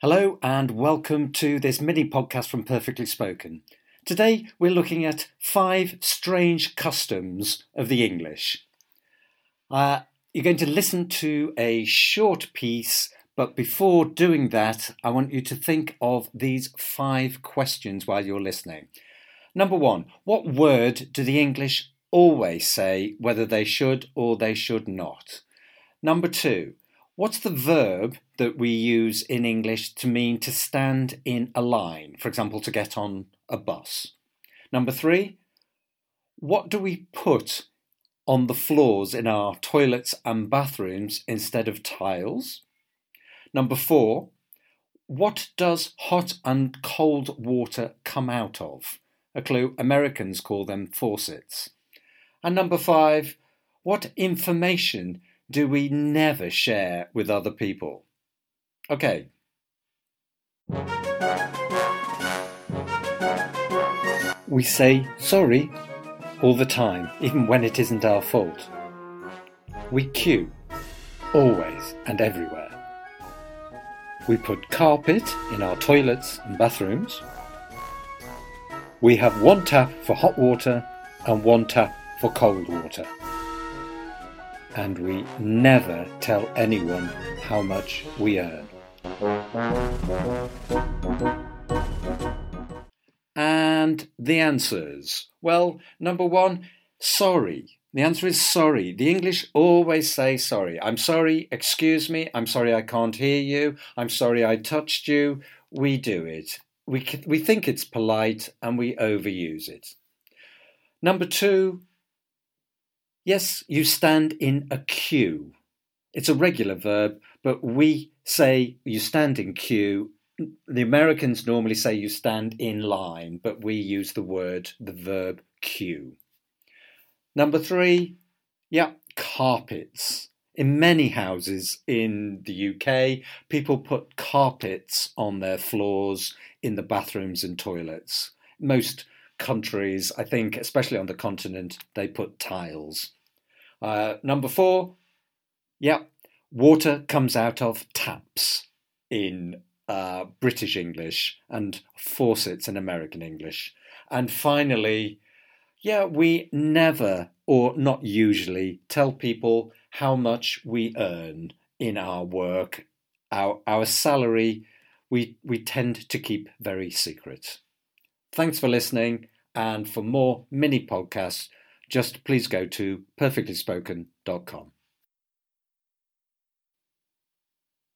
Hello, and welcome to this mini podcast from Perfectly Spoken. Today, we're looking at five strange customs of the English. Uh, you're going to listen to a short piece, but before doing that, I want you to think of these five questions while you're listening. Number one, what word do the English always say whether they should or they should not? Number two, What's the verb that we use in English to mean to stand in a line, for example, to get on a bus? Number three, what do we put on the floors in our toilets and bathrooms instead of tiles? Number four, what does hot and cold water come out of? A clue Americans call them faucets. And number five, what information do we never share with other people? Okay. We say sorry all the time, even when it isn't our fault. We queue, always and everywhere. We put carpet in our toilets and bathrooms. We have one tap for hot water and one tap for cold water and we never tell anyone how much we earn. And the answers? Well, number one, sorry. The answer is sorry. The English always say sorry. I'm sorry, excuse me, I'm sorry I can't hear you, I'm sorry I touched you. We do it. We, we think it's polite and we overuse it. Number two, Yes, you stand in a queue. It's a regular verb, but we say you stand in queue. The Americans normally say you stand in line, but we use the word, the verb queue. Number three, yeah, carpets. In many houses in the UK, people put carpets on their floors in the bathrooms and toilets. Most countries, I think, especially on the continent, they put tiles. Uh, number four, yeah, water comes out of taps in uh, British English and faucets in American English. And finally, yeah, we never or not usually tell people how much we earn in our work. Our, our salary, we, we tend to keep very secret. Thanks for listening. And for more mini podcasts, just please go to perfectlyspoken.com.